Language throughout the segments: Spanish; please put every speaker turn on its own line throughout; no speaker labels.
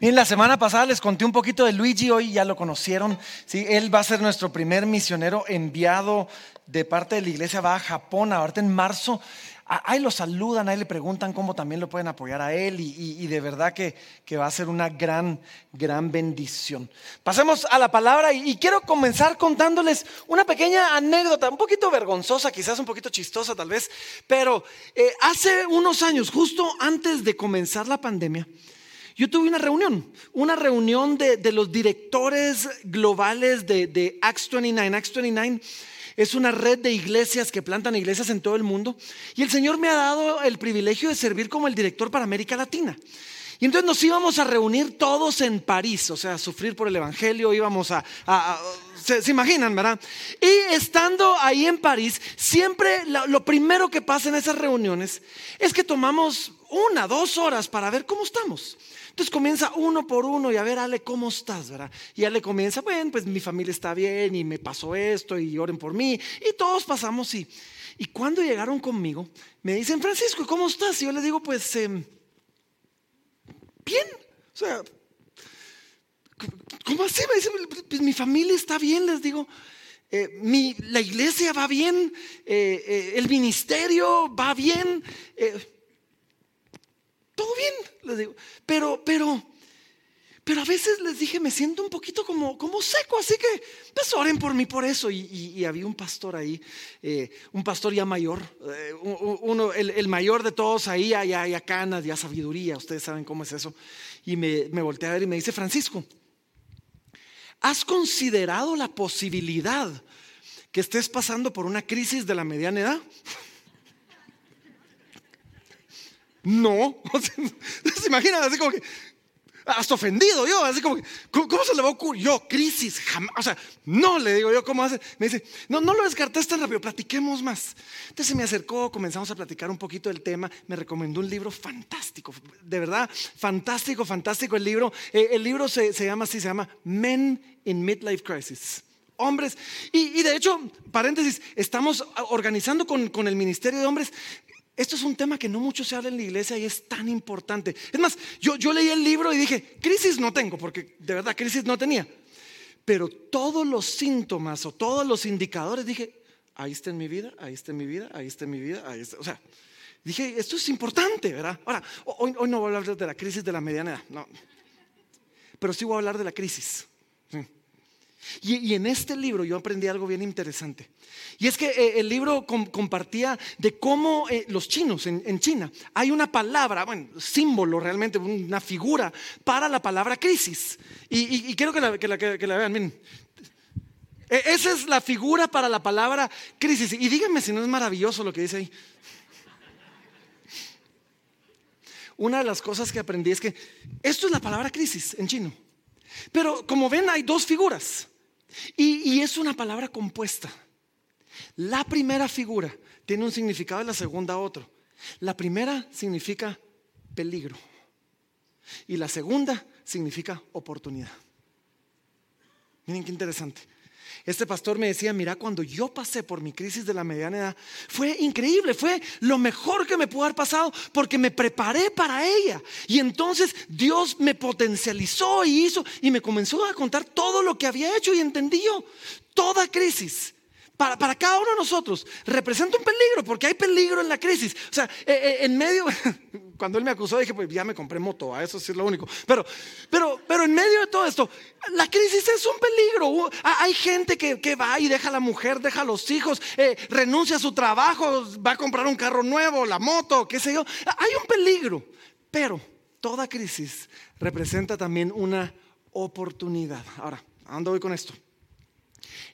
Bien, la semana pasada les conté un poquito de Luigi, hoy ya lo conocieron. ¿sí? Él va a ser nuestro primer misionero enviado de parte de la iglesia, va a Japón ahorita en marzo. Ahí lo saludan, ahí le preguntan cómo también lo pueden apoyar a él y, de verdad que, que, va a ser una gran, gran bendición. Pasemos a la palabra y, quiero comenzar contándoles una pequeña anécdota, un poquito vergonzosa, quizás un poquito chistosa tal vez, pero eh, hace unos años, justo antes de comenzar la pandemia, yo tuve una reunión, una reunión de, los directores globales de, de Acts 29. Acts 29 es una red de iglesias que plantan iglesias en todo el mundo. Y el Señor me ha dado el privilegio de servir como el director para América Latina. Y entonces nos íbamos a reunir todos en París, o sea, a sufrir por el Evangelio, íbamos a... se, imaginan, ¿verdad? Y estando ahí en París, siempre lo primero que pasa en esas reuniones es que tomamos una, dos horas para ver cómo estamos. Entonces comienza uno por uno y a ver, Ale, ¿cómo estás? ¿verdad? Y Ale comienza, bueno, pues mi familia está bien y me pasó esto y oren por mí. Y todos pasamos y, y cuando llegaron conmigo, me dicen, Francisco, ¿cómo estás? Y yo les digo, pues, em, bien. O sea, ¿cómo así? Me dicen, pues mi familia está bien, les digo. Eh, mi, la iglesia va bien, eh, eh, el ministerio va bien todo bien, les digo. Pero, pero, pero a veces les dije, me siento un poquito como, como seco, así que pues oren por mí por eso. Y, había un pastor ahí, eh, un pastor ya mayor, eh, uno, el, mayor de todos ahí, ya, ya canas, ya sabiduría, ustedes saben cómo es eso. Y me, me volteé a ver y me dice, Francisco, ¿has considerado la posibilidad que estés pasando por una crisis de la mediana edad? No. ¿Se imaginan? Así como que, hasta ofendido yo, así como ¿cómo se le va a ocurrir? Yo, crisis, jamás, o sea, no le digo yo, ¿cómo hace? Me dice, no, no lo descartes tan rápido, platiquemos más. Entonces se me acercó, comenzamos a platicar un poquito del tema, me recomendó un libro fantástico, de verdad, fantástico, fantástico el libro. Eh, el libro se, llama así, se llama Men in Midlife Crisis hombres. Y, de hecho, paréntesis, estamos organizando con, con, el Ministerio de Hombres esto es un tema que no mucho se habla en la iglesia y es tan importante. Es más, yo, yo leí el libro y dije, crisis no tengo, porque de verdad crisis no tenía. Pero todos los síntomas o todos los indicadores, dije, ahí está en mi vida, ahí está en mi vida, ahí está en mi vida, ahí está. O sea, dije, esto es importante, ¿verdad? Ahora, hoy, hoy no voy a hablar de la crisis de la mediana edad, no. Pero sí voy a hablar de la crisis. Y, en este libro yo aprendí algo bien interesante. Y es que eh, el libro compartía de cómo eh, los chinos en, China hay una palabra, bueno, símbolo realmente, una figura para la palabra crisis. Y, quiero que la, que la, vean, miren. E, esa es la figura para la palabra crisis. Y díganme si no es maravilloso lo que dice ahí. Una de las cosas que aprendí es que esto es la palabra crisis en chino. Pero como ven, hay dos figuras. Y, es una palabra compuesta. La primera figura tiene un significado y la segunda otro. La primera significa peligro. Y la segunda significa oportunidad. Miren qué interesante. Este pastor me decía, mira, cuando yo pasé por mi crisis de la mediana edad, fue increíble, fue lo mejor que me pudo haber pasado porque me preparé para ella. Y entonces Dios me potencializó y hizo y me comenzó a contar todo lo que había hecho y entendí yo. Toda crisis para, cada uno de nosotros representa un peligro, porque hay peligro en la crisis. O sea, eh, eh, en medio, cuando él me acusó, dije, pues ya me compré moto, a eso sí es lo único. Pero, pero, pero en medio de todo esto, la crisis es un peligro. Hay gente que, va y deja a la mujer, deja a los hijos, eh, renuncia a su trabajo, va a comprar un carro nuevo, la moto, qué sé yo. Hay un peligro, pero toda crisis representa también una oportunidad. Ahora, ¿a dónde voy con esto?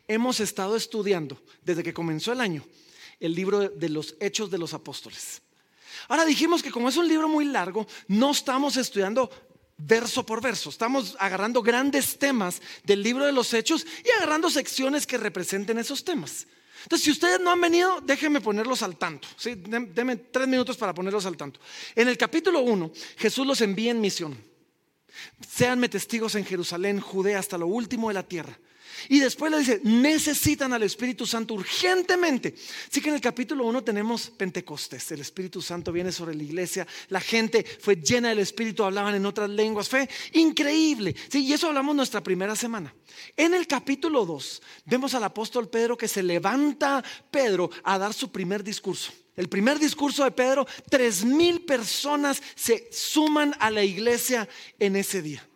Hemos estado estudiando desde que comenzó el año el libro de los Hechos de los Apóstoles. Ahora dijimos que como es un libro muy largo, no estamos estudiando verso por verso, estamos agarrando grandes temas del libro de los Hechos y agarrando secciones que representen esos temas. Entonces, si ustedes no han venido, déjenme ponerlos al tanto. ¿sí? Denme tres minutos para ponerlos al tanto. En el capítulo 1, Jesús los envía en misión. Seanme testigos en Jerusalén, Judea, hasta lo último de la tierra. Y después le dice, necesitan al Espíritu Santo urgentemente. Así que en el capítulo 1 tenemos Pentecostés. El Espíritu Santo viene sobre la iglesia. La gente fue llena del Espíritu, hablaban en otras lenguas. Fue increíble. Sí, y eso hablamos nuestra primera semana. En el capítulo 2 vemos al apóstol Pedro que se levanta Pedro a dar su primer discurso. El primer discurso de Pedro, tres mil personas se suman a la iglesia en ese día.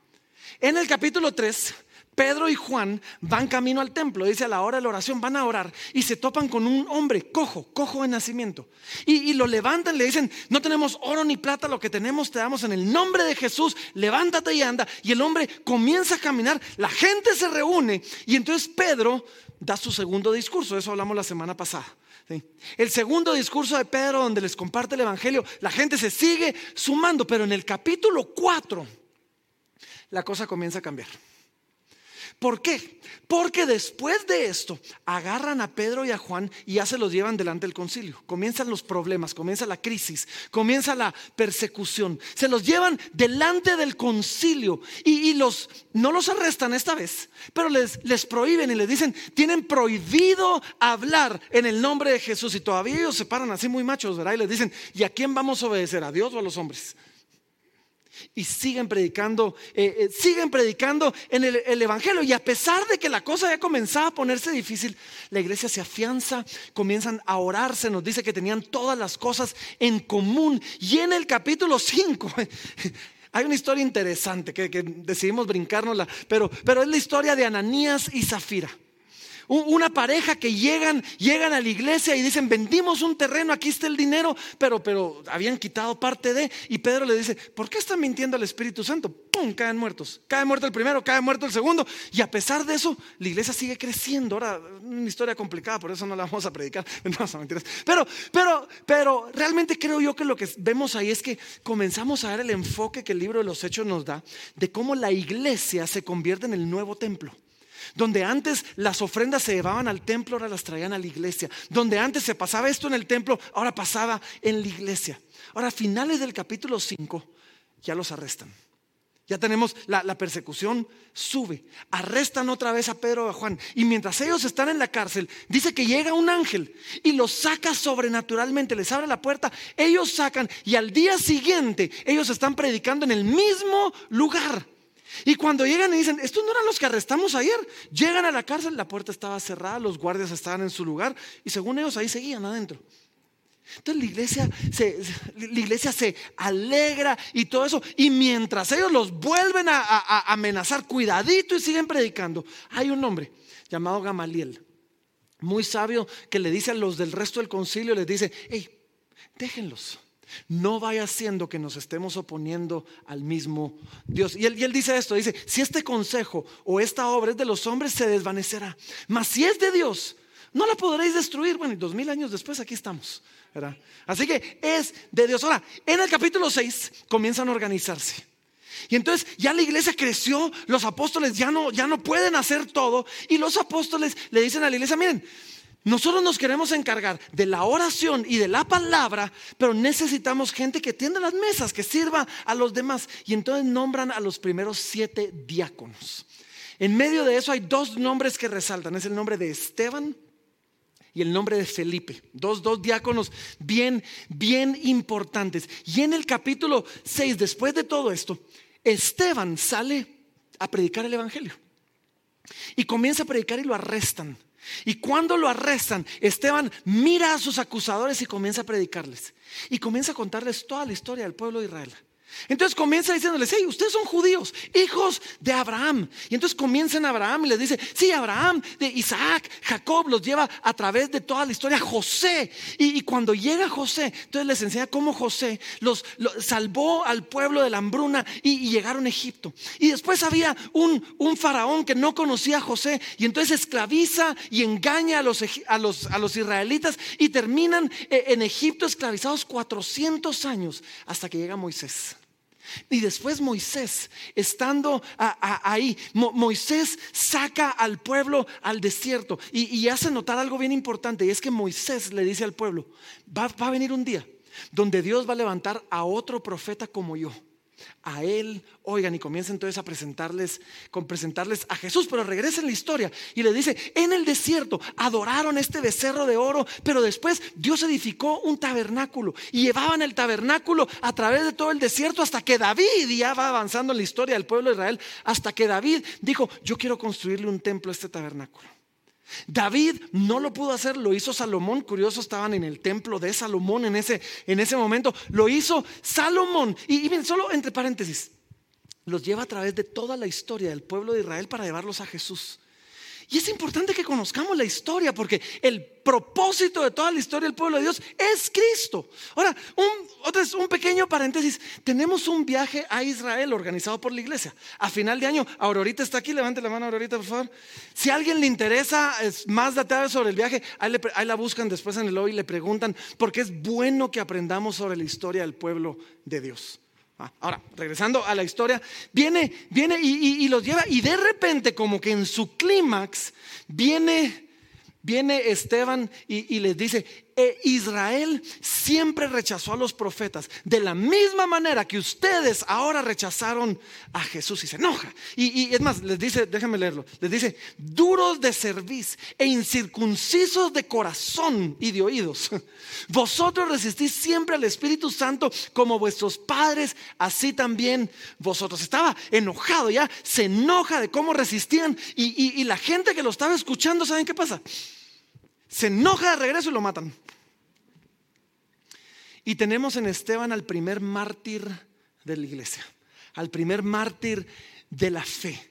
En el capítulo 3 Pedro y Juan van camino al templo, dice a la hora de la oración, van a orar y se topan con un hombre cojo, cojo de nacimiento. Y, lo levantan, le dicen, no tenemos oro ni plata, lo que tenemos te damos en el nombre de Jesús, levántate y anda. Y el hombre comienza a caminar, la gente se reúne y entonces Pedro da su segundo discurso, eso hablamos la semana pasada. El segundo discurso de Pedro donde les comparte el Evangelio, la gente se sigue sumando, pero en el capítulo 4 la cosa comienza a cambiar. ¿Por qué? Porque después de esto agarran a Pedro y a Juan y ya se los llevan delante del concilio. Comienzan los problemas, comienza la crisis, comienza la persecución. Se los llevan delante del concilio y, los, no los arrestan esta vez, pero les, les prohíben y les dicen, tienen prohibido hablar en el nombre de Jesús. Y todavía ellos se paran así muy machos, ¿verdad? Y les dicen, ¿y a quién vamos a obedecer? ¿A Dios o a los hombres? Y siguen predicando, eh, eh, siguen predicando en el, el, Evangelio. Y a pesar de que la cosa ya comenzaba a ponerse difícil, la iglesia se afianza, comienzan a orarse, nos dice que tenían todas las cosas en común. Y en el capítulo 5 hay una historia interesante que, que decidimos brincárnosla, pero, pero es la historia de Ananías y Zafira. Una pareja que llegan, llegan a la iglesia y dicen, vendimos un terreno, aquí está el dinero, pero, pero habían quitado parte de. Y Pedro le dice, ¿por qué están mintiendo al Espíritu Santo? ¡Pum! Caen muertos. Cae muerto el primero, cae muerto el segundo. Y a pesar de eso, la iglesia sigue creciendo. Ahora, una historia complicada, por eso no la vamos a predicar. No, son mentiras. Pero, pero, pero realmente creo yo que lo que vemos ahí es que comenzamos a ver el enfoque que el libro de los Hechos nos da de cómo la iglesia se convierte en el nuevo templo. Donde antes las ofrendas se llevaban al templo, ahora las traían a la iglesia. Donde antes se pasaba esto en el templo, ahora pasaba en la iglesia. Ahora, a finales del capítulo 5, ya los arrestan. Ya tenemos la, persecución sube. Arrestan otra vez a Pedro y a Juan. Y mientras ellos están en la cárcel, dice que llega un ángel y los saca sobrenaturalmente, les abre la puerta, ellos sacan y al día siguiente ellos están predicando en el mismo lugar. Y cuando llegan y dicen, estos no eran los que arrestamos ayer, llegan a la cárcel, la puerta estaba cerrada, los guardias estaban en su lugar y según ellos ahí seguían adentro. Entonces la iglesia se, la iglesia se alegra y todo eso. Y mientras ellos los vuelven a, a amenazar, cuidadito y siguen predicando, hay un hombre llamado Gamaliel, muy sabio, que le dice a los del resto del concilio, les dice, hey, déjenlos. No vaya siendo que nos estemos oponiendo al mismo Dios. Y él, dice esto, dice, si este consejo o esta obra es de los hombres, se desvanecerá. Mas si es de Dios, no la podréis destruir. Bueno, y dos mil años después aquí estamos. Así que es de Dios. Ahora, en el capítulo 6 comienzan a organizarse. Y entonces ya la iglesia creció, los apóstoles ya no, ya no pueden hacer todo. Y los apóstoles le dicen a la iglesia, miren, nosotros nos queremos encargar de la oración y de la palabra, pero necesitamos gente que tienda las mesas, que sirva a los demás. Y entonces nombran a los primeros siete diáconos. En medio de eso hay dos nombres que resaltan. Es el nombre de Esteban y el nombre de Felipe. Dos, dos diáconos bien, bien importantes. Y en el capítulo 6, después de todo esto, Esteban sale a predicar el Evangelio. Y comienza a predicar y lo arrestan. Y cuando lo arrestan, Esteban mira a sus acusadores y comienza a predicarles. Y comienza a contarles toda la historia del pueblo de Israel. Entonces comienza diciéndoles, hey, ustedes son judíos, hijos de Abraham. Y entonces comienzan Abraham y les dice, sí, Abraham, de Isaac, Jacob los lleva a través de toda la historia, José. Y, cuando llega José, entonces les enseña cómo José los, salvó al pueblo de la hambruna y, llegaron a Egipto. Y después había un, faraón que no conocía a José y entonces esclaviza y engaña a los, a los, a los israelitas y terminan eh, en Egipto esclavizados 400 años hasta que llega Moisés. Y después Moisés, estando ahí, Moisés saca al pueblo al desierto y, hace notar algo bien importante, y es que Moisés le dice al pueblo, va, va a venir un día donde Dios va a levantar a otro profeta como yo. A Él, oigan, y comienza entonces a presentarles, con presentarles a Jesús, pero regresa en la historia y le dice, en el desierto adoraron este becerro de oro, pero después Dios edificó un tabernáculo y llevaban el tabernáculo a través de todo el desierto hasta que David, ya va avanzando en la historia del pueblo de Israel, hasta que David dijo, yo quiero construirle un templo a este tabernáculo. David no lo pudo hacer, lo hizo Salomón. Curioso, estaban en el templo de Salomón en ese, en ese momento. Lo hizo Salomón. Y, y bien, solo entre paréntesis, los lleva a través de toda la historia del pueblo de Israel para llevarlos a Jesús. Y es importante que conozcamos la historia porque el propósito de toda la historia del pueblo de Dios es Cristo. Ahora, un, un pequeño paréntesis. Tenemos un viaje a Israel organizado por la iglesia a final de año. Aurorita está aquí, levante la mano Aurorita, por favor. Si a alguien le interesa es más detalles sobre el viaje, ahí, ahí la buscan después en el lobby y le preguntan porque es bueno que aprendamos sobre la historia del pueblo de Dios. Ah, ahora, regresando a la historia, viene, viene y, los lleva y de repente como que en su clímax viene, viene Esteban y les dice, Israel siempre rechazó a los profetas de la misma manera que ustedes ahora rechazaron a Jesús y se enoja. Y, es más, les dice, déjenme leerlo, les dice, duros de cerviz e incircuncisos de corazón y de oídos. Vosotros resistís siempre al Espíritu Santo como vuestros padres, así también vosotros. Estaba enojado ya, se enoja de cómo resistían y, y la gente que lo estaba escuchando, ¿saben qué pasa? Se enoja de regreso y lo matan. Y tenemos en Esteban al primer mártir de la iglesia, al primer mártir de la fe.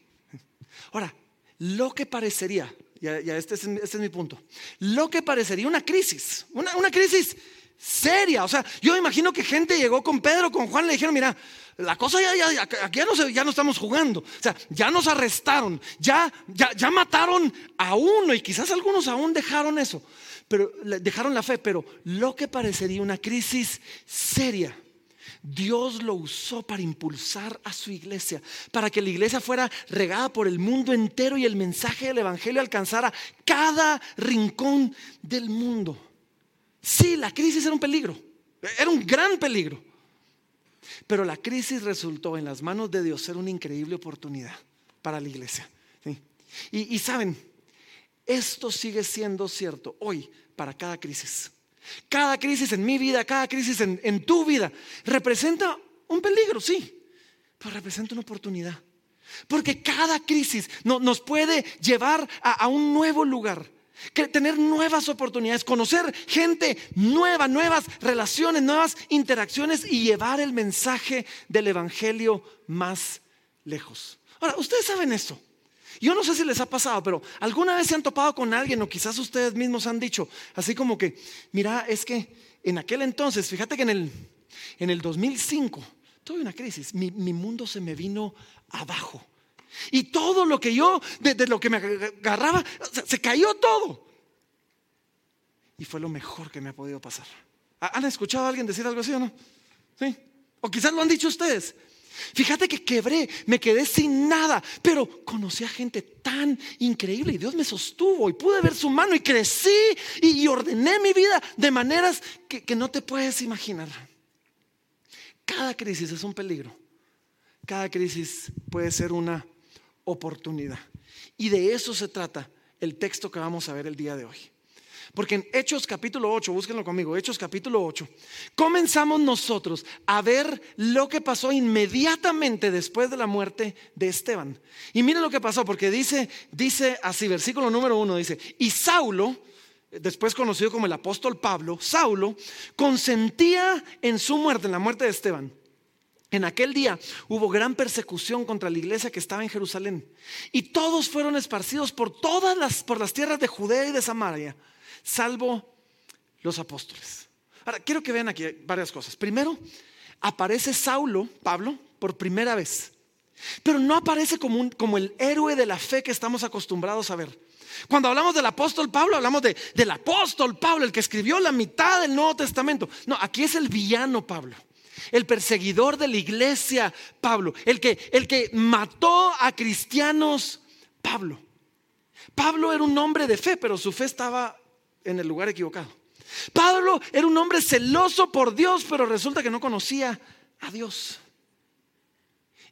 Ahora, lo que parecería, ya, este, es, este, es, mi punto, lo que parecería una crisis, una, una crisis seria. O sea, yo imagino que gente llegó con Pedro, con Juan, le dijeron, mira, la cosa ya, ya, aquí ya no, ya no estamos jugando. O sea, ya nos arrestaron, ya, ya, ya mataron a uno y quizás algunos aún dejaron eso, pero dejaron la fe, pero lo que parecería una crisis seria. Dios lo usó para impulsar a su iglesia, para que la iglesia fuera regada por el mundo entero y el mensaje del Evangelio alcanzara cada rincón del mundo. Sí, la crisis era un peligro, era un gran peligro. Pero la crisis resultó en las manos de Dios ser una increíble oportunidad para la iglesia. Y, saben, esto sigue siendo cierto hoy para cada crisis. Cada crisis en mi vida, cada crisis en, tu vida, representa un peligro, sí, pero representa una oportunidad. Porque cada crisis nos puede llevar a un nuevo lugar que tener nuevas oportunidades, conocer gente nueva, nuevas relaciones, nuevas interacciones y llevar el mensaje del Evangelio más lejos. Ahora, ustedes saben eso. Yo no sé si les ha pasado, pero alguna vez se han topado con alguien o quizás ustedes mismos han dicho, así como que, mira, es que en aquel entonces, fíjate que en el, en el 2005 tuve una crisis, mi, mi mundo se me vino abajo. Y todo lo que yo, de, lo que me agarraba, se, cayó todo. Y fue lo mejor que me ha podido pasar. ¿Han escuchado a alguien decir algo así o no? ¿Sí? O quizás lo han dicho ustedes. Fíjate que quebré, me quedé sin nada, pero conocí a gente tan increíble y Dios me sostuvo y pude ver su mano y crecí y, ordené mi vida de maneras que no te puedes imaginar. Cada crisis es un peligro. Cada crisis puede ser una oportunidad. Y de eso se trata el texto que vamos a ver el día de hoy. Porque en Hechos capítulo 8, búsquenlo conmigo, Hechos capítulo 8, comenzamos nosotros a ver lo que pasó inmediatamente después de la muerte de Esteban. Y miren lo que pasó, porque dice, dice así, versículo número uno, dice, y Saulo, después conocido como el apóstol Pablo, Saulo, consentía en su muerte, en la muerte de Esteban. En aquel día hubo gran persecución contra la iglesia que estaba en Jerusalén y todos fueron esparcidos por todas las por las tierras de Judea y de Samaria, salvo los apóstoles. Ahora, quiero que vean aquí varias cosas. Primero, aparece Saulo, Pablo, por primera vez. Pero no aparece como, como el héroe de la fe que estamos acostumbrados a ver. Cuando hablamos del apóstol Pablo, hablamos de, del apóstol Pablo, el que escribió la mitad del Nuevo Testamento. No, aquí es el villano Pablo el perseguidor de la iglesia, Pablo, el que, el que mató a cristianos, Pablo. Pablo era un hombre de fe, pero su fe estaba en el lugar equivocado. Pablo era un hombre celoso por Dios, pero resulta que no conocía a Dios.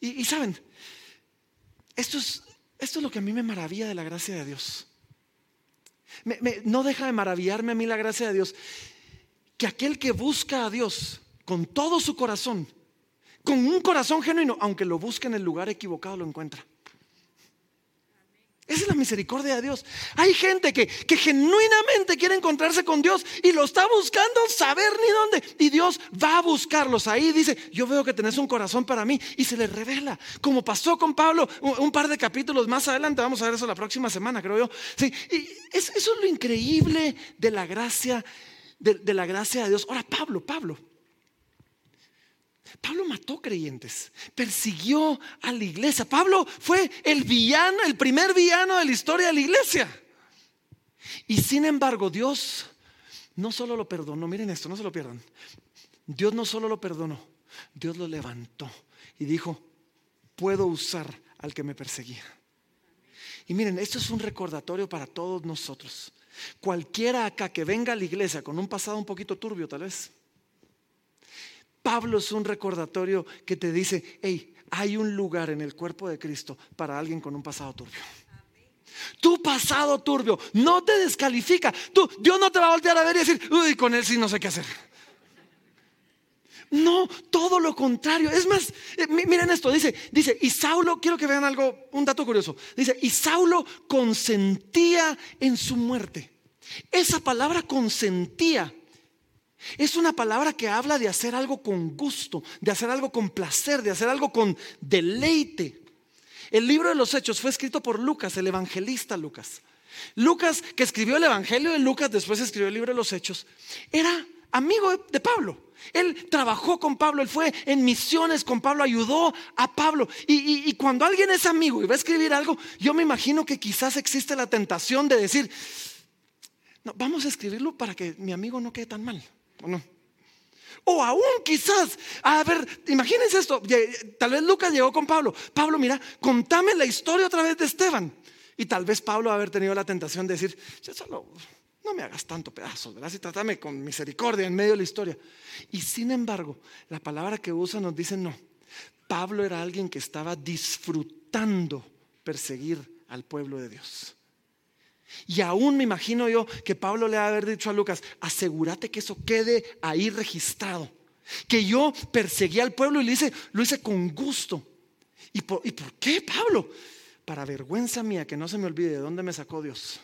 Y, saben, esto es, esto es lo que a mí me maravilla de la gracia de Dios. no deja de maravillarme a mí la gracia de Dios. Que aquel que busca a Dios con todo su corazón, con un corazón genuino, aunque lo busque en el lugar equivocado, lo encuentra. Esa es la misericordia de Dios. Hay gente que, que, genuinamente quiere encontrarse con Dios y lo está buscando saber ni dónde. Y Dios va a buscarlos ahí. Dice, yo veo que tenés un corazón para mí. Y se le revela. Como pasó con Pablo un, par de capítulos más adelante. Vamos a ver eso la próxima semana, creo yo. Sí, y eso es lo increíble de la gracia, de, de la gracia de Dios. Ahora, Pablo, Pablo. Pablo mató creyentes, persiguió a la iglesia. Pablo fue el villano, el primer villano de la historia de la iglesia. Y sin embargo, Dios no solo lo perdonó, miren esto, no se lo pierdan. Dios no solo lo perdonó, Dios lo levantó y dijo, puedo usar al que me perseguía. Y miren, esto es un recordatorio para todos nosotros. Cualquiera acá que venga a la iglesia con un pasado un poquito turbio tal vez, Pablo es un recordatorio que te dice, hey, hay un lugar en el cuerpo de Cristo para alguien con un pasado turbio. Tu pasado turbio no te descalifica. Tú, Dios no te va a voltear a ver y decir, uy, con él sí no sé qué hacer. No, todo lo contrario. Es más, eh, miren esto, dice, dice, y Saulo, quiero que vean algo, un dato curioso. Dice, y Saulo consentía en su muerte. Esa palabra consentía es una palabra que habla de hacer algo con gusto, de hacer algo con placer, de hacer algo con deleite. El libro de los Hechos fue escrito por Lucas, el evangelista Lucas. Lucas, que escribió el Evangelio de Lucas, después escribió el libro de los Hechos, era amigo de Pablo. Él trabajó con Pablo, él fue en misiones con Pablo, ayudó a Pablo. Y, cuando alguien es amigo y va a escribir algo, yo me imagino que quizás existe la tentación de decir, no, vamos a escribirlo para que mi amigo no quede tan mal. ¿O no? O aún quizás, a ver, imagínense esto, tal vez Lucas llegó con Pablo, Pablo, mira, contame la historia otra vez de Esteban. Y tal vez Pablo haber tenido la tentación de decir, yo solo, no me hagas tanto pedazos, ¿verdad? Si trátame con misericordia en medio de la historia. Y sin embargo, la palabra que usa nos dice no. Pablo era alguien que estaba disfrutando perseguir al pueblo de Dios. Y aún me imagino yo que Pablo le ha haber dicho a Lucas, asegúrate que eso quede ahí registrado. Que yo perseguí al pueblo y lo hice, lo hice con gusto. ¿Y por, ¿Y por qué, Pablo? Para vergüenza mía, que no se me olvide de dónde me sacó Dios.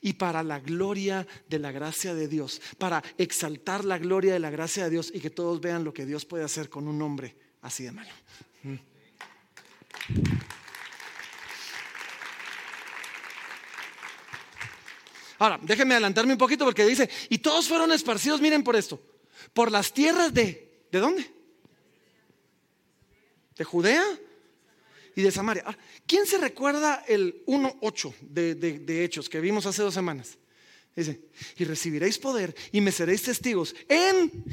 Y para la gloria de la gracia de Dios, para exaltar la gloria de la gracia de Dios y que todos vean lo que Dios puede hacer con un hombre así de malo. Ahora, déjenme adelantarme un poquito porque dice, y todos fueron esparcidos, miren por esto, por las tierras de, ¿de dónde? ¿De Judea? Y de Samaria. ¿Quién se recuerda el 1.8 de, de, de Hechos que vimos hace dos semanas? Dice, y recibiréis poder y me seréis testigos en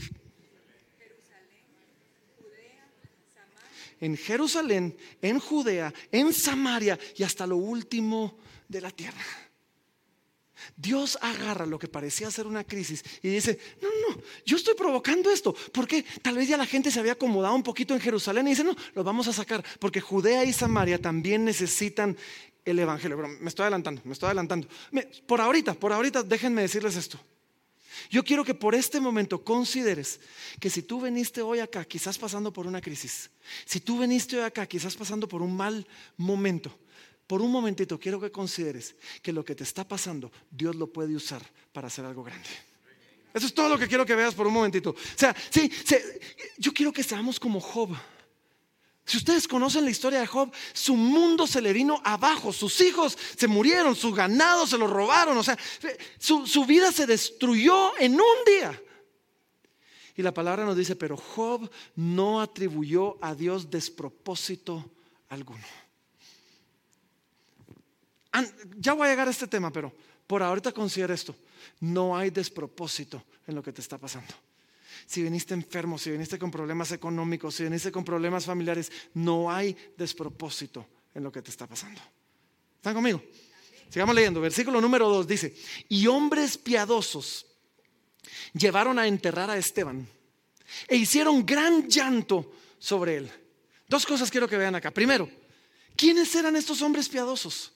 en Jerusalén, en Judea, en Samaria y hasta lo último de la tierra. Dios agarra lo que parecía ser una crisis y dice, no, no, yo estoy provocando esto. porque Tal vez ya la gente se había acomodado un poquito en Jerusalén y dice, no, lo vamos a sacar, porque Judea y Samaria también necesitan el Evangelio. Pero me estoy adelantando, me estoy adelantando. Por ahorita, por ahorita, déjenme decirles esto. Yo quiero que por este momento consideres que si tú veniste hoy acá, quizás pasando por una crisis, si tú veniste hoy acá, quizás pasando por un mal momento, por un momentito quiero que consideres que lo que te está pasando, Dios lo puede usar para hacer algo grande. Eso es todo lo que quiero que veas por un momentito. O sea, sí, yo quiero que seamos como Job. Si ustedes conocen la historia de Job, su mundo se le vino abajo, sus hijos se murieron, su ganado se lo robaron, o sea, su, su vida se destruyó en un día. Y la palabra nos dice, pero Job no atribuyó a Dios despropósito alguno ya voy a llegar a este tema, pero por ahorita considera esto. No hay despropósito en lo que te está pasando. Si viniste enfermo, si viniste con problemas económicos, si viniste con problemas familiares, no hay despropósito en lo que te está pasando. ¿Están conmigo? Sigamos leyendo. Versículo número 2 dice, y hombres piadosos llevaron a enterrar a Esteban e hicieron gran llanto sobre él. Dos cosas quiero que vean acá. Primero, ¿quiénes eran estos hombres piadosos?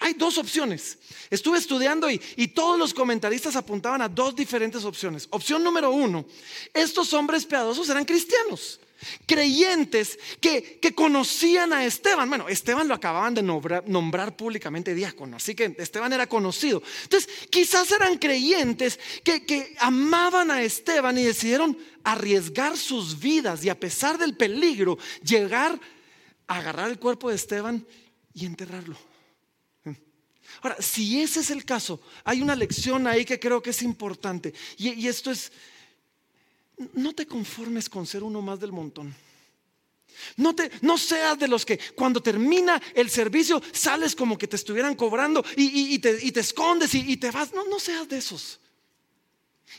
Hay dos opciones. Estuve estudiando y, todos los comentaristas apuntaban a dos diferentes opciones. Opción número uno, estos hombres piadosos eran cristianos, creyentes que, conocían a Esteban. Bueno, Esteban lo acababan de nombrar, públicamente diácono, así que Esteban era conocido. Entonces, quizás eran creyentes que, que amaban a Esteban y decidieron arriesgar sus vidas y a pesar del peligro, llegar a agarrar el cuerpo de Esteban y enterrarlo. Ahora, si ese es el caso, hay una lección ahí que creo que es importante. Y, esto es, no te conformes con ser uno más del montón. No, te, no seas de los que cuando termina el servicio sales como que te estuvieran cobrando y, te, escondes y, te vas. No, no seas de esos.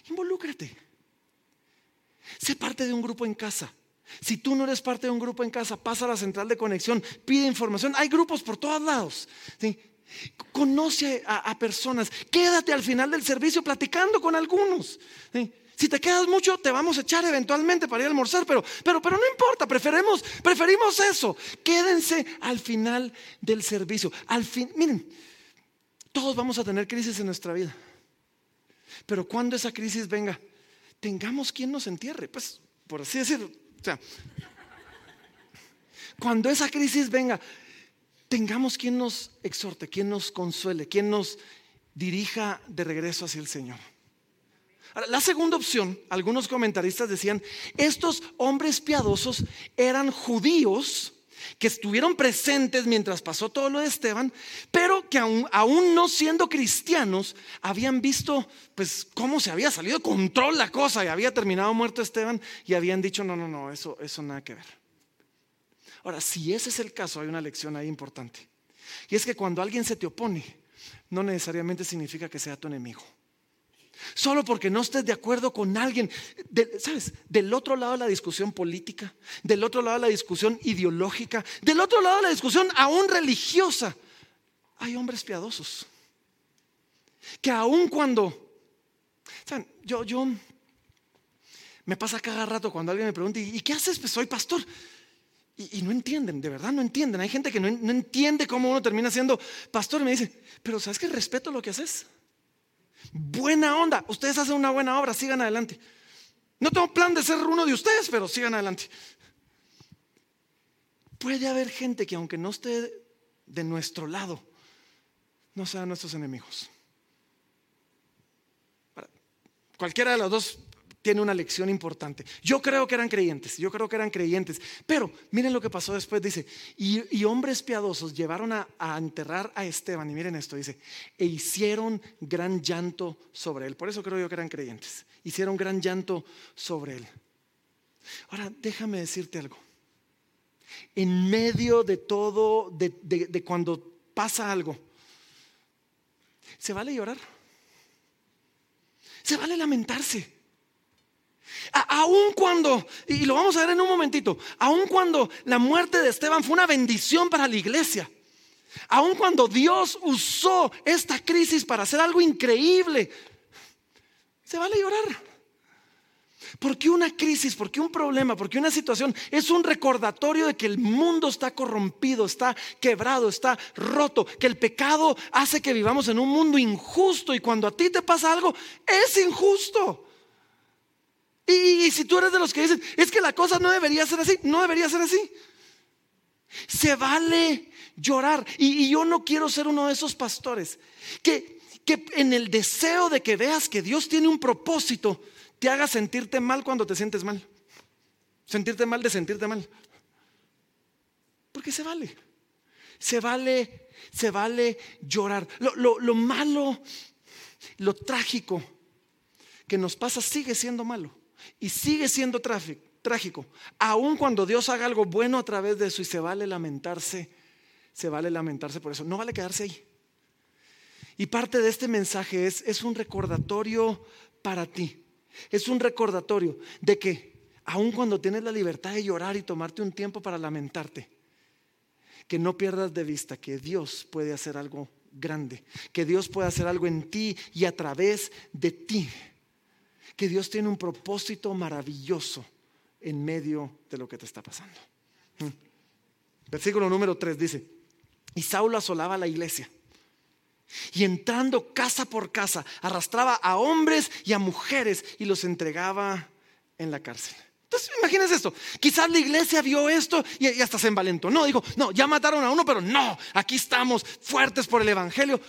Involúcrate. Sé parte de un grupo en casa. Si tú no eres parte de un grupo en casa, pasa a la central de conexión, pide información. Hay grupos por todos lados. ¿sí? Conoce a, personas. Quédate al final del servicio platicando con algunos. Si te quedas mucho, te vamos a echar eventualmente para ir a almorzar, pero, pero, pero no importa, preferimos, preferimos eso. Quédense al final del servicio. Al fin, miren, todos vamos a tener crisis en nuestra vida. Pero cuando esa crisis venga, tengamos quien nos entierre, pues, por así decirlo. O sea, cuando esa crisis venga, tengamos quien nos exhorte, quien nos consuele, quien nos dirija de regreso hacia el Señor. la segunda opción, algunos comentaristas decían, estos hombres piadosos eran judíos que estuvieron presentes mientras pasó todo lo de Esteban, pero que aún, no siendo cristianos, habían visto pues cómo se había salido de control la cosa y había terminado muerto Esteban y habían dicho, no, no, no, eso, eso nada que ver. Ahora, si ese es el caso, hay una lección ahí importante. Y es que cuando alguien se te opone, no necesariamente significa que sea tu enemigo. Solo porque no estés de acuerdo con alguien, ¿sabes? Del otro lado de la discusión política, del otro lado de la discusión ideológica, del otro lado de la discusión aún religiosa, hay hombres piadosos. Que aún cuando, ¿saben? Yo, yo, me pasa cada rato cuando alguien me pregunta, ¿y qué haces? Pues soy pastor. Y, no entienden, de verdad no entienden. Hay gente que no, entiende cómo uno termina siendo pastor y me dice, pero ¿sabes que respeto lo que haces? Buena onda, ustedes hacen una buena obra, sigan adelante. No tengo plan de ser uno de ustedes, pero sigan adelante. Puede haber gente que aunque no esté de nuestro lado, no sean nuestros enemigos. Cualquiera de los dos tiene una lección importante. Yo creo que eran creyentes, yo creo que eran creyentes. Pero miren lo que pasó después, dice, y, hombres piadosos llevaron a, enterrar a Esteban, y miren esto, dice, e hicieron gran llanto sobre él. Por eso creo yo que eran creyentes. Hicieron gran llanto sobre él. Ahora, déjame decirte algo. En medio de todo, de, de cuando pasa algo, ¿se vale llorar? ¿Se vale lamentarse? Aun cuando, y lo vamos a ver en un momentito, aun cuando la muerte de Esteban fue una bendición para la iglesia, aun cuando Dios usó esta crisis para hacer algo increíble, se vale llorar. Porque una crisis, porque un problema, porque una situación es un recordatorio de que el mundo está corrompido, está quebrado, está roto, que el pecado hace que vivamos en un mundo injusto y cuando a ti te pasa algo, es injusto. Y, si tú eres de los que dicen, es que la cosa no debería ser así, no debería ser así. Se vale llorar. Y, yo no quiero ser uno de esos pastores que, que en el deseo de que veas que Dios tiene un propósito, te haga sentirte mal cuando te sientes mal. Sentirte mal de sentirte mal. Porque se vale. Se vale, se vale llorar. Lo, lo malo, lo trágico que nos pasa sigue siendo malo. Y sigue siendo trágico. Aun cuando Dios haga algo bueno a través de eso y se vale lamentarse, se vale lamentarse por eso. No vale quedarse ahí. Y parte de este mensaje es, es un recordatorio para ti. Es un recordatorio de que aun cuando tienes la libertad de llorar y tomarte un tiempo para lamentarte, que no pierdas de vista que Dios puede hacer algo grande, que Dios puede hacer algo en ti y a través de ti que Dios tiene un propósito maravilloso en medio de lo que te está pasando. Versículo número 3 dice, y Saulo asolaba la iglesia. Y entrando casa por casa, arrastraba a hombres y a mujeres y los entregaba en la cárcel. Entonces, imagínense esto. Quizás la iglesia vio esto y, hasta se envalentó. No, dijo, no, ya mataron a uno, pero no, aquí estamos fuertes por el evangelio.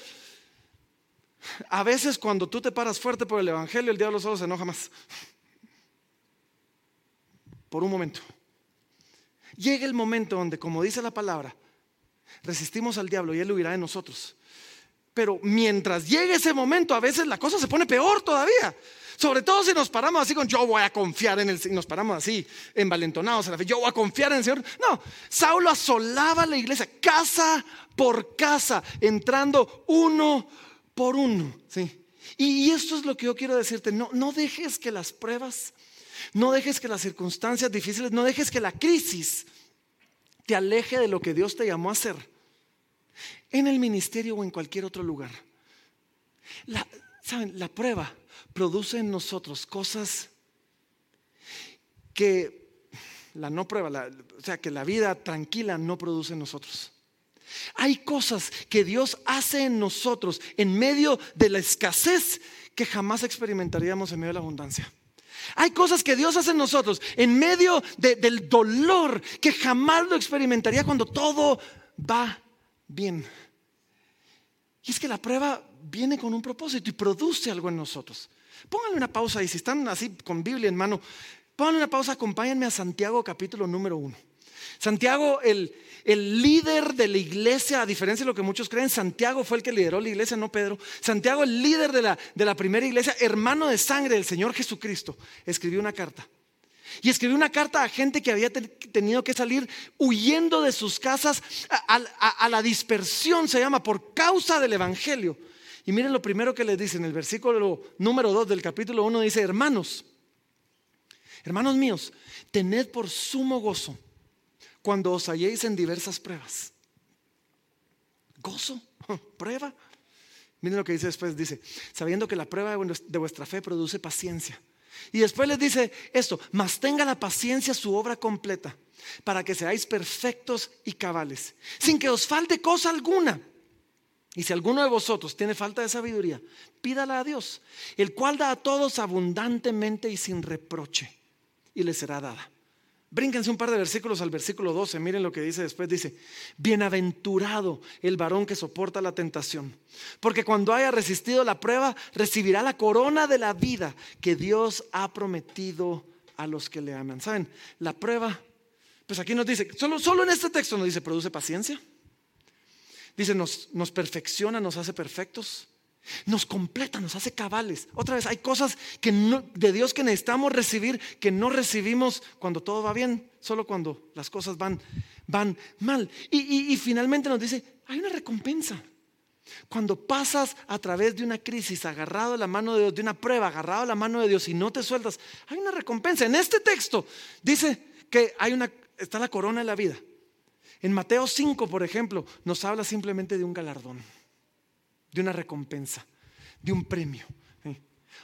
A veces cuando tú te paras fuerte por el evangelio, el diablo solo se enoja más. Por un momento. Llega el momento donde, como dice la palabra, resistimos al diablo y él huirá de nosotros. Pero mientras llegue ese momento, a veces la cosa se pone peor todavía. Sobre todo si nos paramos así con yo voy a confiar en el Señor, nos paramos así envalentonados en la fe, yo voy a confiar en el Señor. No, Saulo asolaba la iglesia casa por casa, entrando uno por uno. ¿sí? Y, esto es lo que yo quiero decirte, no, no dejes que las pruebas, no dejes que las circunstancias difíciles, no dejes que la crisis te aleje de lo que Dios te llamó a hacer en el ministerio o en cualquier otro lugar. La, ¿Saben? La prueba produce en nosotros cosas que la no prueba, o sea, que la vida tranquila no produce en nosotros. Hay cosas que Dios hace en nosotros en medio de la escasez que jamás experimentaríamos en medio de la abundancia. Hay cosas que Dios hace en nosotros en medio del dolor que jamás lo experimentaría cuando todo va bien. Y es que la prueba viene con un propósito y produce algo en nosotros. Pónganle una pausa y si están así con Biblia en mano, pónganle una pausa, acompáñenme a Santiago capítulo número uno. Santiago, el, el líder de la iglesia, a diferencia de lo que muchos creen, Santiago fue el que lideró la iglesia, no Pedro. Santiago, el líder de la, de la primera iglesia, hermano de sangre del Señor Jesucristo, escribió una carta. Y escribió una carta a gente que había tenido que salir huyendo de sus casas a, la dispersión, se llama, por causa del Evangelio. Y miren lo primero que le dice en el versículo número 2 del capítulo 1, dice, hermanos, hermanos míos, tened por sumo gozo cuando os halléis en diversas pruebas. Gozo, prueba. Miren lo que dice después, dice, sabiendo que la prueba de vuestra fe produce paciencia. Y después les dice esto, mas tenga la paciencia su obra completa, para que seáis perfectos y cabales, sin que os falte cosa alguna. Y si alguno de vosotros tiene falta de sabiduría, pídala a Dios, el cual da a todos abundantemente y sin reproche, y le será dada. Brínquense un par de versículos al versículo 12. Miren lo que dice después. Dice, bienaventurado el varón que soporta la tentación. Porque cuando haya resistido la prueba, recibirá la corona de la vida que Dios ha prometido a los que le aman. ¿Saben? La prueba, pues aquí nos dice, solo, solo en este texto nos dice, produce paciencia. Dice, nos, nos perfecciona, nos hace perfectos. Nos completa, nos hace cabales. Otra vez, hay cosas que de Dios que necesitamos recibir que no recibimos cuando todo va bien, solo cuando las cosas van, mal. Y, finalmente nos dice, hay una recompensa. Cuando pasas a través de una crisis, agarrado a la mano de Dios, de una prueba, agarrado a la mano de Dios y no te sueltas, hay una recompensa. En este texto dice que hay una, está la corona de la vida. En Mateo 5, por ejemplo, nos habla simplemente de un galardón de una recompensa, de un premio.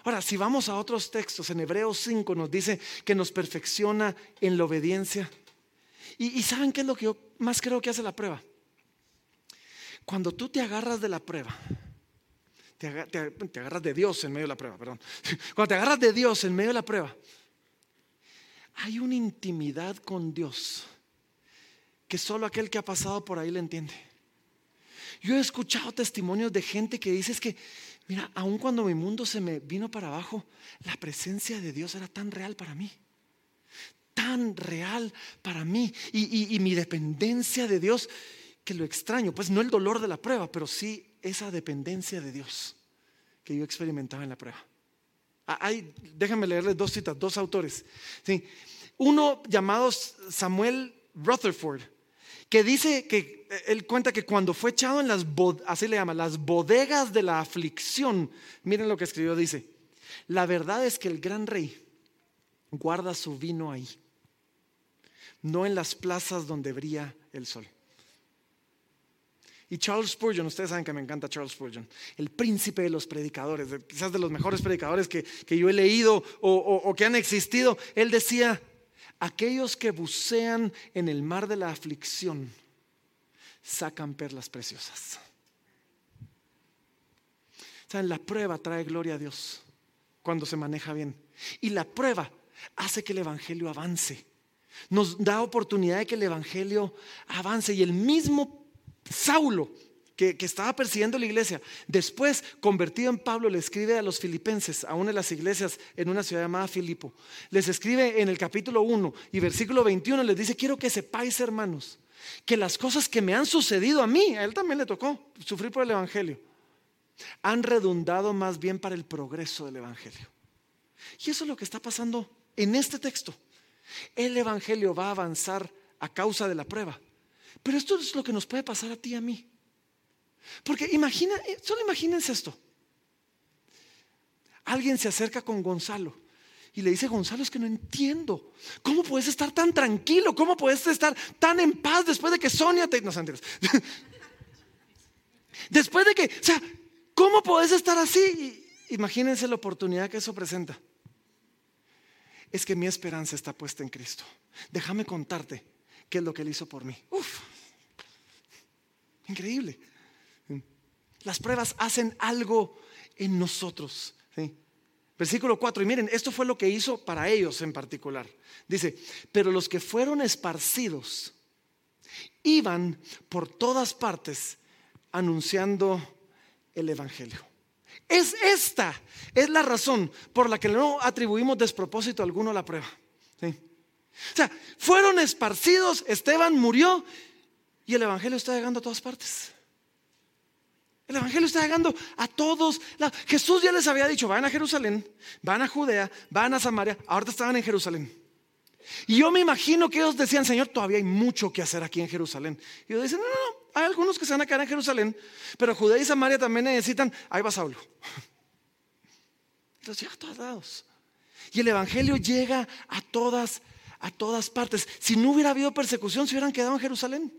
Ahora, si vamos a otros textos, en Hebreos 5 nos dice que nos perfecciona en la obediencia. Y, ¿saben qué es lo que yo más creo que hace la prueba? Cuando tú te agarras de la prueba, te, agarras de Dios en medio de la prueba, perdón. Cuando te agarras de Dios en medio de la prueba, hay una intimidad con Dios que solo aquel que ha pasado por ahí le entiende. Yo he escuchado testimonios de gente que dice es que, mira, aun cuando mi mundo se me vino para abajo, la presencia de Dios era tan real para mí. Tan real para mí. Y, mi dependencia de Dios, que lo extraño, pues no el dolor de la prueba, pero sí esa dependencia de Dios que yo experimentaba en la prueba. Ah, déjenme leerles dos citas, dos autores. Sí. Uno llamado Samuel Rutherford que dice que eh, él cuenta que cuando fue echado en las, así le llama, las bodegas de la aflicción, miren lo que escribió, dice, la verdad es que el gran rey guarda su vino ahí, no en las plazas donde brilla el sol. Y Charles Spurgeon, ustedes saben que me encanta Charles Spurgeon, el príncipe de los predicadores, quizás de los mejores predicadores que, yo he leído o que han existido, él decía, aquellos que bucean en el mar de la aflicción sacan perlas preciosas. ¿Saben? La prueba trae gloria a Dios cuando se maneja bien. Y la prueba hace que el Evangelio avance. Nos da oportunidad de que el Evangelio avance. Y el mismo Saulo, que, estaba persiguiendo la iglesia, después convertido en Pablo, le escribe a los filipenses, a una de las iglesias en una ciudad llamada Filipo. Les escribe en el capítulo 1 y versículo 21, les dice, quiero que sepáis, hermanos, que las cosas que me han sucedido a mí, a él también le tocó sufrir por el Evangelio, han redundado más bien para el progreso del Evangelio. Y eso es lo que está pasando en este texto. El Evangelio va a avanzar a causa de la prueba. Pero esto es lo que nos puede pasar a ti y a mí. Porque imagina, eh, solo imagínense esto. Alguien se acerca con Gonzalo y le dice, Gonzalo, es que no entiendo. ¿Cómo puedes estar tan tranquilo? ¿Cómo puedes estar tan en paz después de que Sonia te... No, después de que, o sea, ¿cómo puedes estar así? Imagínense la oportunidad que eso presenta. Es que mi esperanza está puesta en Cristo. Déjame contarte qué es lo que Él hizo por mí. Uf, increíble. Las pruebas hacen algo en nosotros. Versículo 4, y miren, esto fue lo que hizo para ellos en particular. Dice, pero los que fueron esparcidos iban por todas partes anunciando el Evangelio. Es esta, es la razón por la que no atribuimos despropósito alguno a la prueba. O sea, fueron esparcidos, Esteban murió y el Evangelio está llegando a todas partes. El Evangelio está llegando a todos. Jesús ya les había dicho, van a Jerusalén, van a Judea, van a Samaria, ahorita estaban en Jerusalén. Y yo me imagino que ellos decían, Señor, todavía hay mucho que hacer aquí en Jerusalén. Y ellos dicen, no, no, hay algunos que se van a quedar en Jerusalén, pero Judea y Samaria también necesitan, ahí va Saulo. Entonces llega a todos lados. Y el Evangelio llega a todas, a todas partes. Si no hubiera habido persecución, se hubieran quedado en Jerusalén.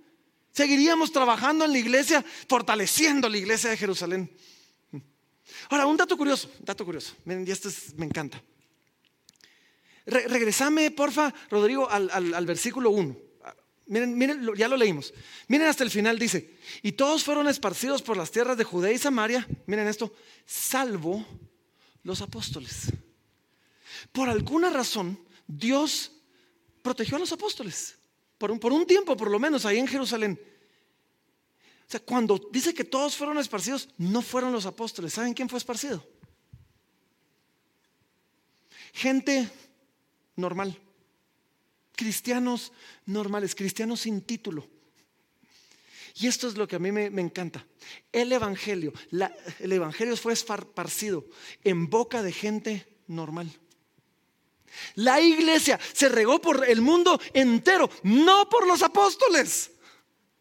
Seguiríamos trabajando en la iglesia, fortaleciendo la iglesia de Jerusalén. Ahora, un dato curioso, dato curioso. Miren, y esto me encanta. regresame, porfa, Rodrigo, al, versículo 1. Miren, miren, ya lo leímos. Miren hasta el final, dice, y todos fueron esparcidos por las tierras de Judea y Samaria, miren esto, salvo los apóstoles. Por alguna razón, Dios protegió a los apóstoles por un, tiempo por lo menos ahí en Jerusalén. O sea, cuando dice que todos fueron esparcidos, no fueron los apóstoles. ¿Saben quién fue esparcido? Gente normal. Cristianos normales, cristianos sin título. Y esto es lo que a mí me, encanta. El Evangelio, el Evangelio fue esparcido en boca de gente normal. La iglesia se regó por el mundo entero, no por los apóstoles.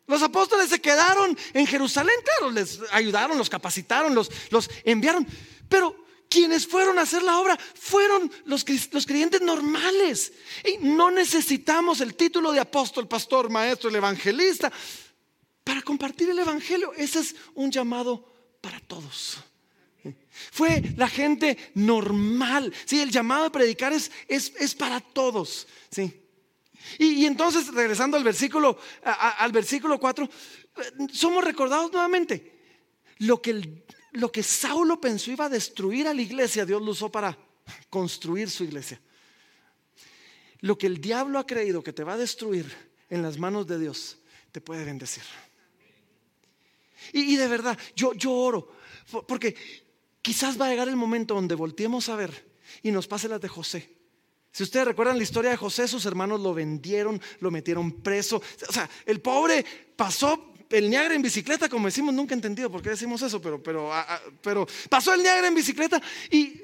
Los apóstoles se quedaron en Jerusalén, claro, les ayudaron, los capacitaron, los, enviaron. Pero quienes fueron a hacer la obra fueron los, los creyentes normales. Y no necesitamos el título de apóstol, pastor, maestro, el evangelista para compartir el evangelio. Ese es un llamado para todos. Fue la gente normal. Sí, el llamado a predicar es, es, para todos. Sí. Y, entonces, regresando al versículo, al versículo 4, somos recordados nuevamente. Lo que, lo que Saulo pensó iba a destruir a la iglesia, Dios lo usó para construir su iglesia. Lo que el diablo ha creído que te va a destruir en las manos de Dios, te puede bendecir. Y, y de verdad, yo, yo oro, porque Quizás va a llegar el momento donde volteemos a ver y nos pase las de José. Si ustedes recuerdan la historia de José, sus hermanos lo vendieron, lo metieron preso. O sea, el pobre pasó el Niágara en bicicleta, como decimos, nunca he entendido por qué decimos eso, pero, pero, ah, ah, pero pasó el Niágara en bicicleta y,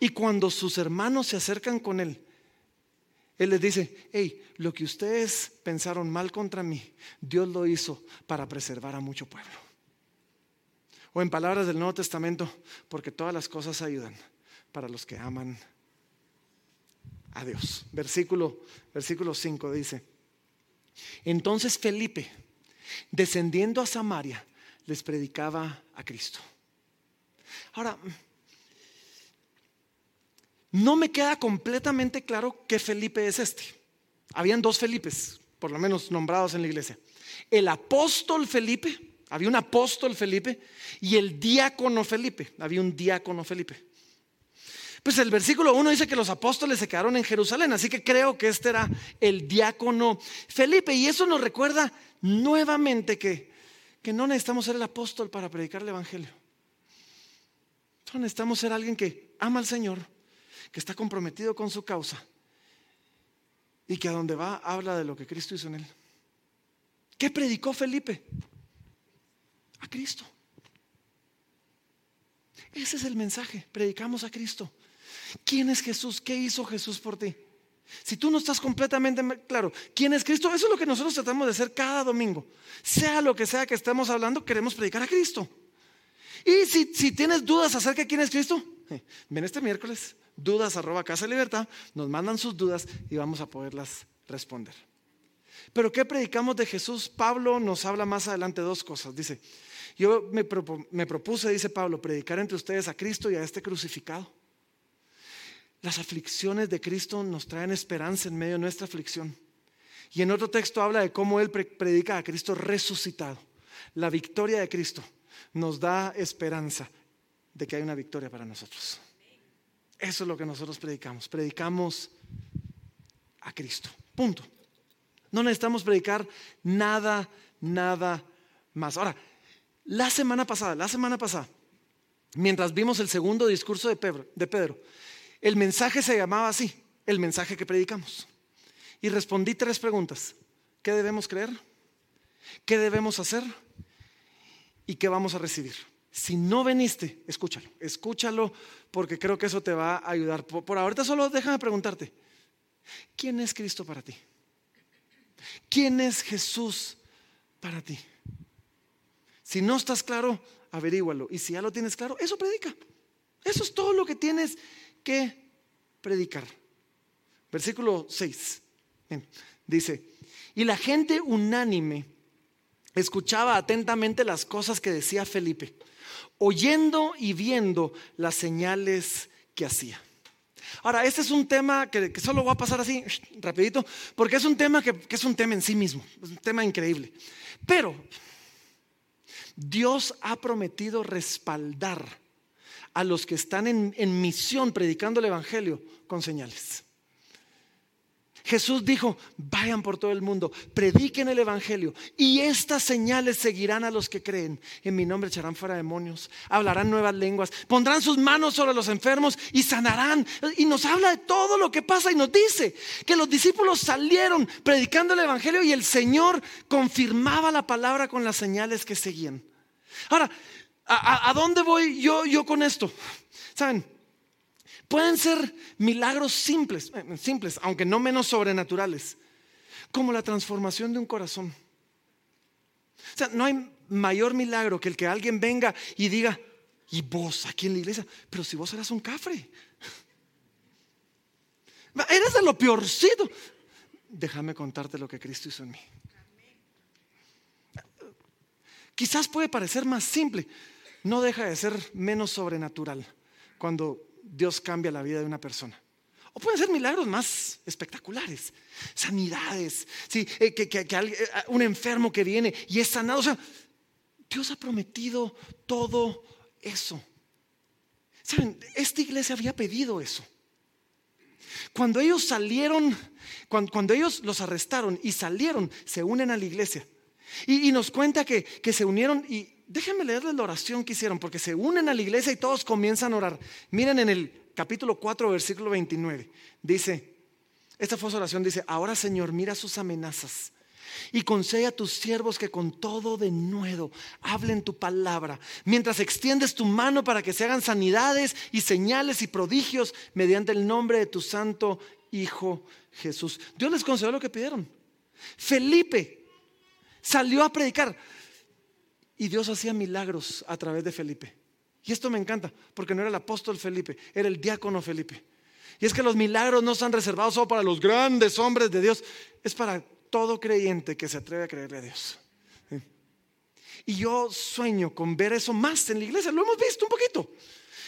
y cuando sus hermanos se acercan con él, él les dice, hey, lo que ustedes pensaron mal contra mí, Dios lo hizo para preservar a mucho pueblo. O en palabras del Nuevo Testamento, porque todas las cosas ayudan para los que aman a Dios. Versículo, versículo 5 dice, entonces Felipe, descendiendo a Samaria, les predicaba a Cristo. Ahora, no me queda completamente claro qué Felipe es este. Habían dos Felipes, por lo menos nombrados en la iglesia. El apóstol Felipe, había un apóstol Felipe, y el diácono Felipe, había un diácono Felipe. Pues el versículo 1 dice que los apóstoles se quedaron en Jerusalén, así que creo que este era el diácono Felipe. Y eso nos recuerda nuevamente que, que no necesitamos ser el apóstol para predicar el Evangelio. No necesitamos ser alguien que ama al Señor, que está comprometido con su causa y que a donde va habla de lo que Cristo hizo en él. ¿Qué predicó Felipe? A Cristo. Ese es el mensaje, predicamos a Cristo. ¿Quién es Jesús? ¿Qué hizo Jesús por ti? Si tú no estás completamente claro, ¿quién es Cristo? Eso es lo que nosotros tratamos de hacer cada domingo. Sea lo que sea que estemos hablando, queremos predicar a Cristo. Y si, tienes dudas acerca de quién es Cristo, eh, ven este miércoles, dudas arroba casa libertad, nos mandan sus dudas y vamos a poderlas responder. Pero ¿qué predicamos de Jesús? Pablo nos habla más adelante dos cosas. Dice, yo me, propuse, dice Pablo, predicar entre ustedes a Cristo y a este crucificado. Las aflicciones de Cristo nos traen esperanza en medio de nuestra aflicción. Y en otro texto habla de cómo Él predica a Cristo resucitado. La victoria de Cristo nos da esperanza de que hay una victoria para nosotros. Eso es lo que nosotros predicamos. Predicamos a Cristo. Punto. No necesitamos predicar nada, nada más. Ahora, la semana pasada, la semana pasada, mientras vimos el segundo discurso de Pedro, el mensaje se llamaba así, el mensaje que predicamos. Y respondí tres preguntas. ¿Qué debemos creer? ¿Qué debemos hacer? ¿Y qué vamos a recibir? Si no veniste, escúchalo, escúchalo porque creo que eso te va a ayudar. Por, ahorita solo déjame preguntarte, ¿quién es Cristo para ti? ¿Quién es Jesús para ti? Si no estás claro, averígualo. Y si ya lo tienes claro, eso predica. Eso es todo lo que tienes que predicar. Versículo 6. Dice, y la gente unánime escuchaba atentamente las cosas que decía Felipe, oyendo y viendo las señales que hacía. Ahora, este es un tema que, solo va a pasar así, rapidito, porque es un tema que, que es un tema en sí mismo, es un tema increíble. Pero Dios ha prometido respaldar a los que están en, misión predicando el Evangelio con señales. Jesús dijo, vayan por todo el mundo, prediquen el Evangelio y estas señales seguirán a los que creen. En mi nombre echarán fuera demonios, hablarán nuevas lenguas, pondrán sus manos sobre los enfermos y sanarán. Y nos habla de todo lo que pasa y nos dice que los discípulos salieron predicando el Evangelio y el Señor confirmaba la palabra con las señales que seguían. Ahora, ¿A, dónde voy yo, yo con esto? ¿Saben? Pueden ser milagros simples, eh, simples, aunque no menos sobrenaturales, como la transformación de un corazón. O sea, no hay mayor milagro que el que alguien venga y diga, y vos aquí en la iglesia, pero si vos eras un cafre, eres de lo peorcito. Déjame contarte lo que Cristo hizo en mí. Quizás puede parecer más simple, no deja de ser menos sobrenatural cuando Dios cambia la vida de una persona. O pueden ser milagros más espectaculares, sanidades, ¿sí? Eh, que, eh, un enfermo que viene y es sanado. O sea, Dios ha prometido todo eso. ¿Saben? Esta iglesia había pedido eso. Cuando ellos salieron, cuando, ellos los arrestaron y salieron, se unen a la iglesia. Y, nos cuenta que, que se unieron y déjenme leerles la oración que hicieron, porque se unen a la iglesia y todos comienzan a orar. Miren en el capítulo 4, versículo 29. Dice, esta fue su oración, dice, ahora Señor, mira sus amenazas y concede a tus siervos que con todo de nuevo hablen tu palabra, mientras extiendes tu mano para que se hagan sanidades y señales y prodigios mediante el nombre de tu santo Hijo Jesús. Dios les concedió lo que pidieron. Felipe salió a predicar. Y Dios hacía milagros a través de Felipe. Y esto me encanta, porque no era el apóstol Felipe, era el diácono Felipe. Y es que los milagros no están reservados solo para los grandes hombres de Dios, es para todo creyente que se atreve a creerle a Dios. Y yo sueño con ver eso más en la iglesia, lo hemos visto un poquito.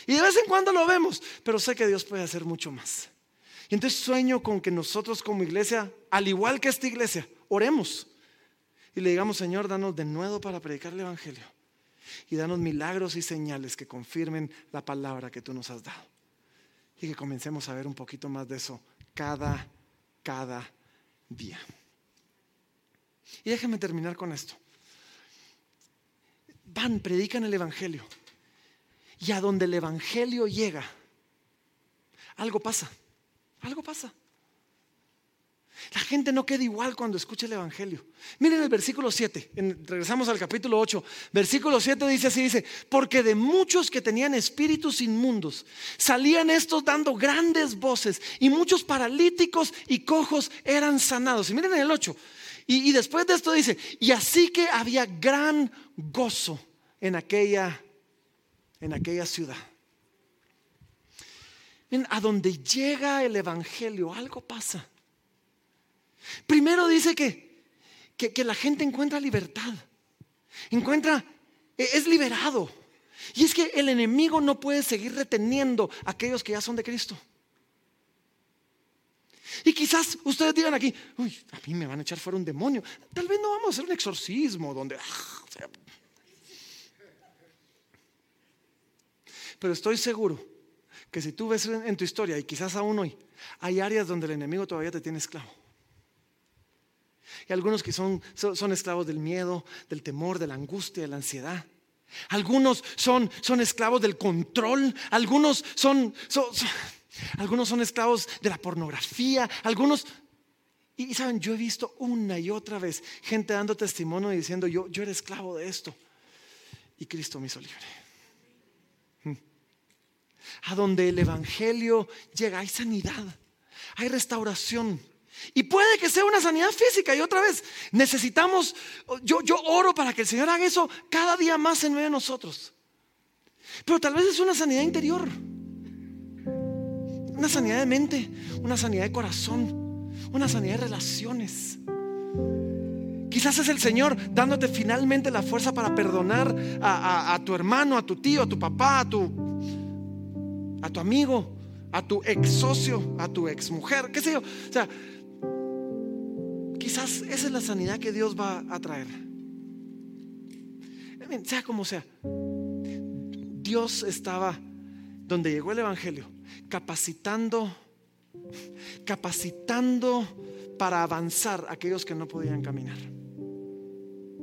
Y de vez en cuando lo vemos, pero sé que Dios puede hacer mucho más. Y entonces sueño con que nosotros como iglesia, al igual que esta iglesia, oremos y le digamos, Señor, danos de nuevo para predicar el Evangelio. Y danos milagros y señales que confirmen la palabra que tú nos has dado. Y que comencemos a ver un poquito más de eso cada, cada día. Y déjenme terminar con esto. Van, predican el Evangelio. Y a donde el Evangelio llega, algo pasa. Algo pasa. La gente no queda igual cuando escucha el Evangelio. Miren el versículo 7, regresamos al capítulo 8. Versículo 7 dice así, dice, porque de muchos que tenían espíritus inmundos, salían estos dando grandes voces y muchos paralíticos y cojos eran sanados. Y miren el 8. Y, y después de esto dice, y así que había gran gozo en aquella, en aquella ciudad a donde llega el Evangelio, algo pasa. Primero dice que, que, la gente encuentra libertad, encuentra, e, es liberado. Y es que el enemigo no puede seguir reteniendo a aquellos que ya son de Cristo. Y quizás ustedes digan aquí, uy, a mí me van a echar fuera un demonio. Tal vez no vamos a hacer un exorcismo donde... Ah, pero estoy seguro que si tú ves en tu historia, y quizás aún hoy, hay áreas donde el enemigo todavía te tiene esclavo. Y algunos que son, son, esclavos del miedo, del temor, de la angustia, de la ansiedad. Algunos son, son esclavos del control. Algunos son, algunos son esclavos de la pornografía. Algunos... Y, saben, yo he visto una y otra vez gente dando testimonio y diciendo, yo, yo era esclavo de esto. Y Cristo me hizo libre a donde el Evangelio llega, hay sanidad, hay restauración. Y puede que sea una sanidad física y otra vez necesitamos, yo, yo oro para que el Señor haga eso cada día más en medio de nosotros. Pero tal vez es una sanidad interior, una sanidad de mente, una sanidad de corazón, una sanidad de relaciones. Quizás es el Señor dándote finalmente la fuerza para perdonar a, tu hermano, a tu tío, a tu papá, a tu a tu amigo, a tu ex socio, a tu ex mujer, qué sé yo. O sea, esa es la sanidad que Dios va a traer. Sea como sea, Dios estaba donde llegó el Evangelio, capacitando, capacitando para avanzar a aquellos que no podían caminar,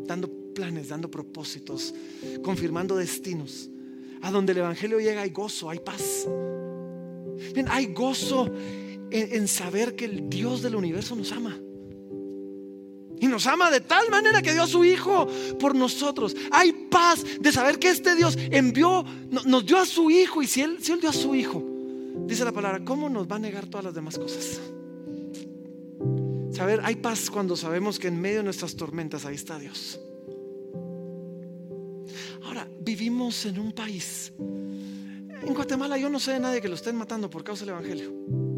dando planes, dando propósitos, confirmando destinos. A donde el Evangelio llega hay gozo, hay paz. Hay gozo en, saber que el Dios del universo nos ama. Y nos ama de tal manera que dio a su Hijo por nosotros. Hay paz de saber que este Dios envió, nos dio a su Hijo. Y si él, dio a su Hijo, dice la palabra, ¿cómo nos va a negar todas las demás cosas? Saber, hay paz cuando sabemos que en medio de nuestras tormentas ahí está Dios vivimos en un país. En Guatemala yo no sé de nadie que lo estén matando por causa del Evangelio.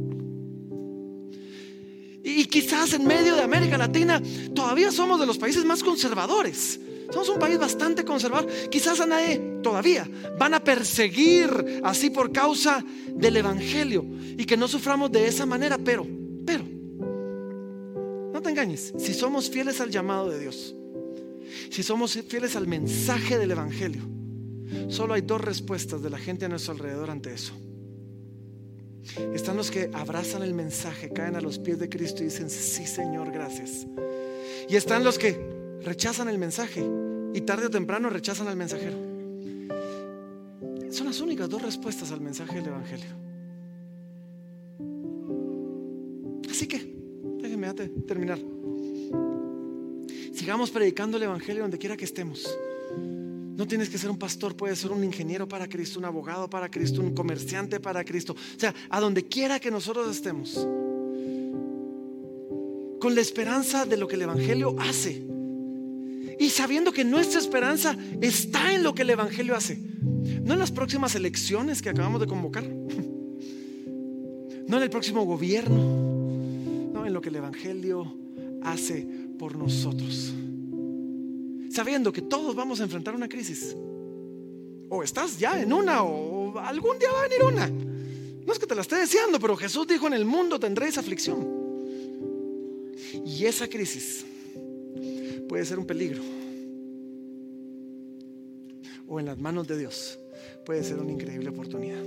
Y quizás en medio de América Latina todavía somos de los países más conservadores. Somos un país bastante conservador. Quizás a nadie todavía van a perseguir así por causa del Evangelio y que no suframos de esa manera. Pero, pero, no te engañes. Si somos fieles al llamado de Dios, si somos fieles al mensaje del Evangelio, solo hay dos respuestas de la gente a nuestro alrededor ante eso. Están los que abrazan el mensaje, caen a los pies de Cristo y dicen, sí Señor, gracias. Y están los que rechazan el mensaje y tarde o temprano rechazan al mensajero. Son las únicas dos respuestas al mensaje del Evangelio. Así que, déjenme terminar. Sigamos predicando el Evangelio donde quiera que estemos. No tienes que ser un pastor, puedes ser un ingeniero para Cristo, un abogado para Cristo, un comerciante para Cristo. O sea, a donde quiera que nosotros estemos. Con la esperanza de lo que el Evangelio hace. Y sabiendo que nuestra esperanza está en lo que el Evangelio hace. No en las próximas elecciones que acabamos de convocar. No en el próximo gobierno. No en lo que el Evangelio hace por nosotros. Sabiendo que todos vamos a enfrentar una crisis. O estás ya en una o algún día va a venir una. No es que te la esté deseando, pero Jesús dijo, en el mundo tendréis aflicción. Y esa crisis puede ser un peligro. O en las manos de Dios puede ser una increíble oportunidad.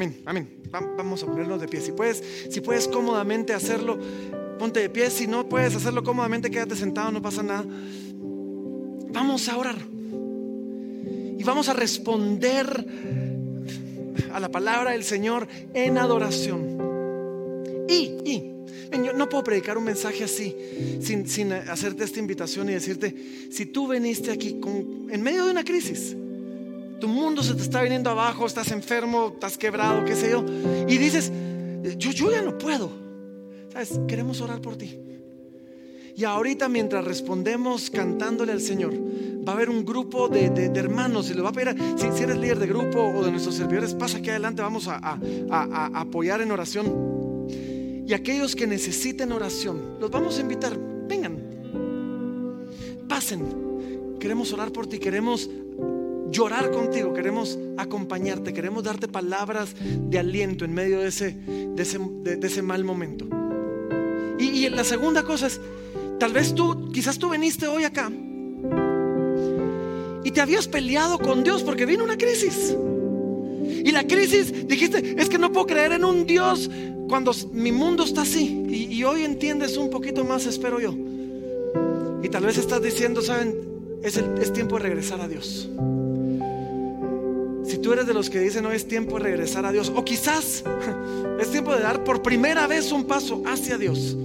Amén, amén. Vamos a ponernos de pie. Si puedes, si puedes cómodamente hacerlo, ponte de pie. Si no puedes hacerlo cómodamente, quédate sentado, no pasa nada. Vamos a orar. Y vamos a responder a la palabra del Señor en adoración. Y, y, yo no puedo predicar un mensaje así sin, sin, hacerte esta invitación y decirte, si tú veniste aquí en medio de una crisis, tu mundo se te está viniendo abajo, estás enfermo, estás quebrado, qué sé yo, y dices, yo, ya no puedo. ¿Sabes? Queremos orar por ti. Y ahorita mientras respondemos cantándole al Señor, va a haber un grupo de, hermanos y le va a pedir, si, si, eres líder de grupo o de nuestros servidores, pasa aquí adelante, vamos a, a apoyar en oración. Y aquellos que necesiten oración, los vamos a invitar, vengan, pasen, queremos orar por ti, queremos llorar contigo, queremos acompañarte, queremos darte palabras de aliento en medio de ese, de ese, de, ese mal momento. Y, y la segunda cosa es, tal vez tú, quizás tú viniste hoy acá y te habías peleado con Dios porque vino una crisis. Y la crisis, dijiste, es que no puedo creer en un Dios cuando mi mundo está así. Y, y, hoy entiendes un poquito más, espero yo. Y tal vez estás diciendo, ¿saben? Es, el, es tiempo de regresar a Dios. Si tú eres de los que dicen no es tiempo de regresar a Dios, o quizás es tiempo de dar por primera vez un paso hacia Dios,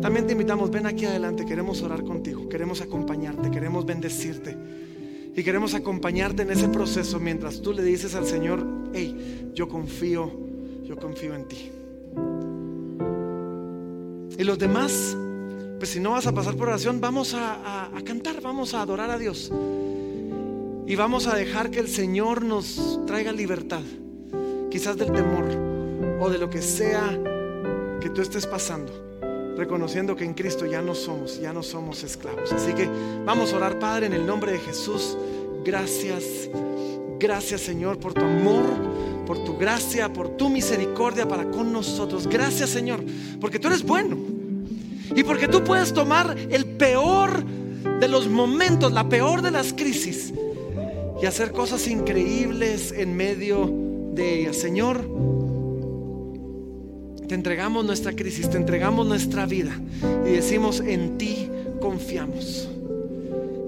también te invitamos, ven aquí adelante, queremos orar contigo, queremos acompañarte, queremos bendecirte y queremos acompañarte en ese proceso mientras tú le dices al Señor, hey, yo confío, yo confío en ti. Y los demás, pues si no vas a pasar por oración, vamos a, a, a cantar, vamos a adorar a Dios. Y vamos a dejar que el Señor nos traiga libertad, quizás del temor o de lo que sea que tú estés pasando, reconociendo que en Cristo ya no somos, ya no somos esclavos. Así que vamos a orar, Padre, en el nombre de Jesús. Gracias, gracias Señor por tu amor, por tu gracia, por tu misericordia para con nosotros. Gracias Señor, porque tú eres bueno y porque tú puedes tomar el peor de los momentos, la peor de las crisis y hacer cosas increíbles en medio de ellas. Señor, te entregamos nuestra crisis, te entregamos nuestra vida y decimos, en ti confiamos.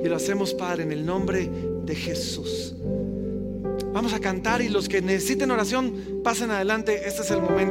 Y lo hacemos, Padre, en el nombre de Jesús. Vamos a cantar y los que necesiten oración, pasen adelante. Este es el momento.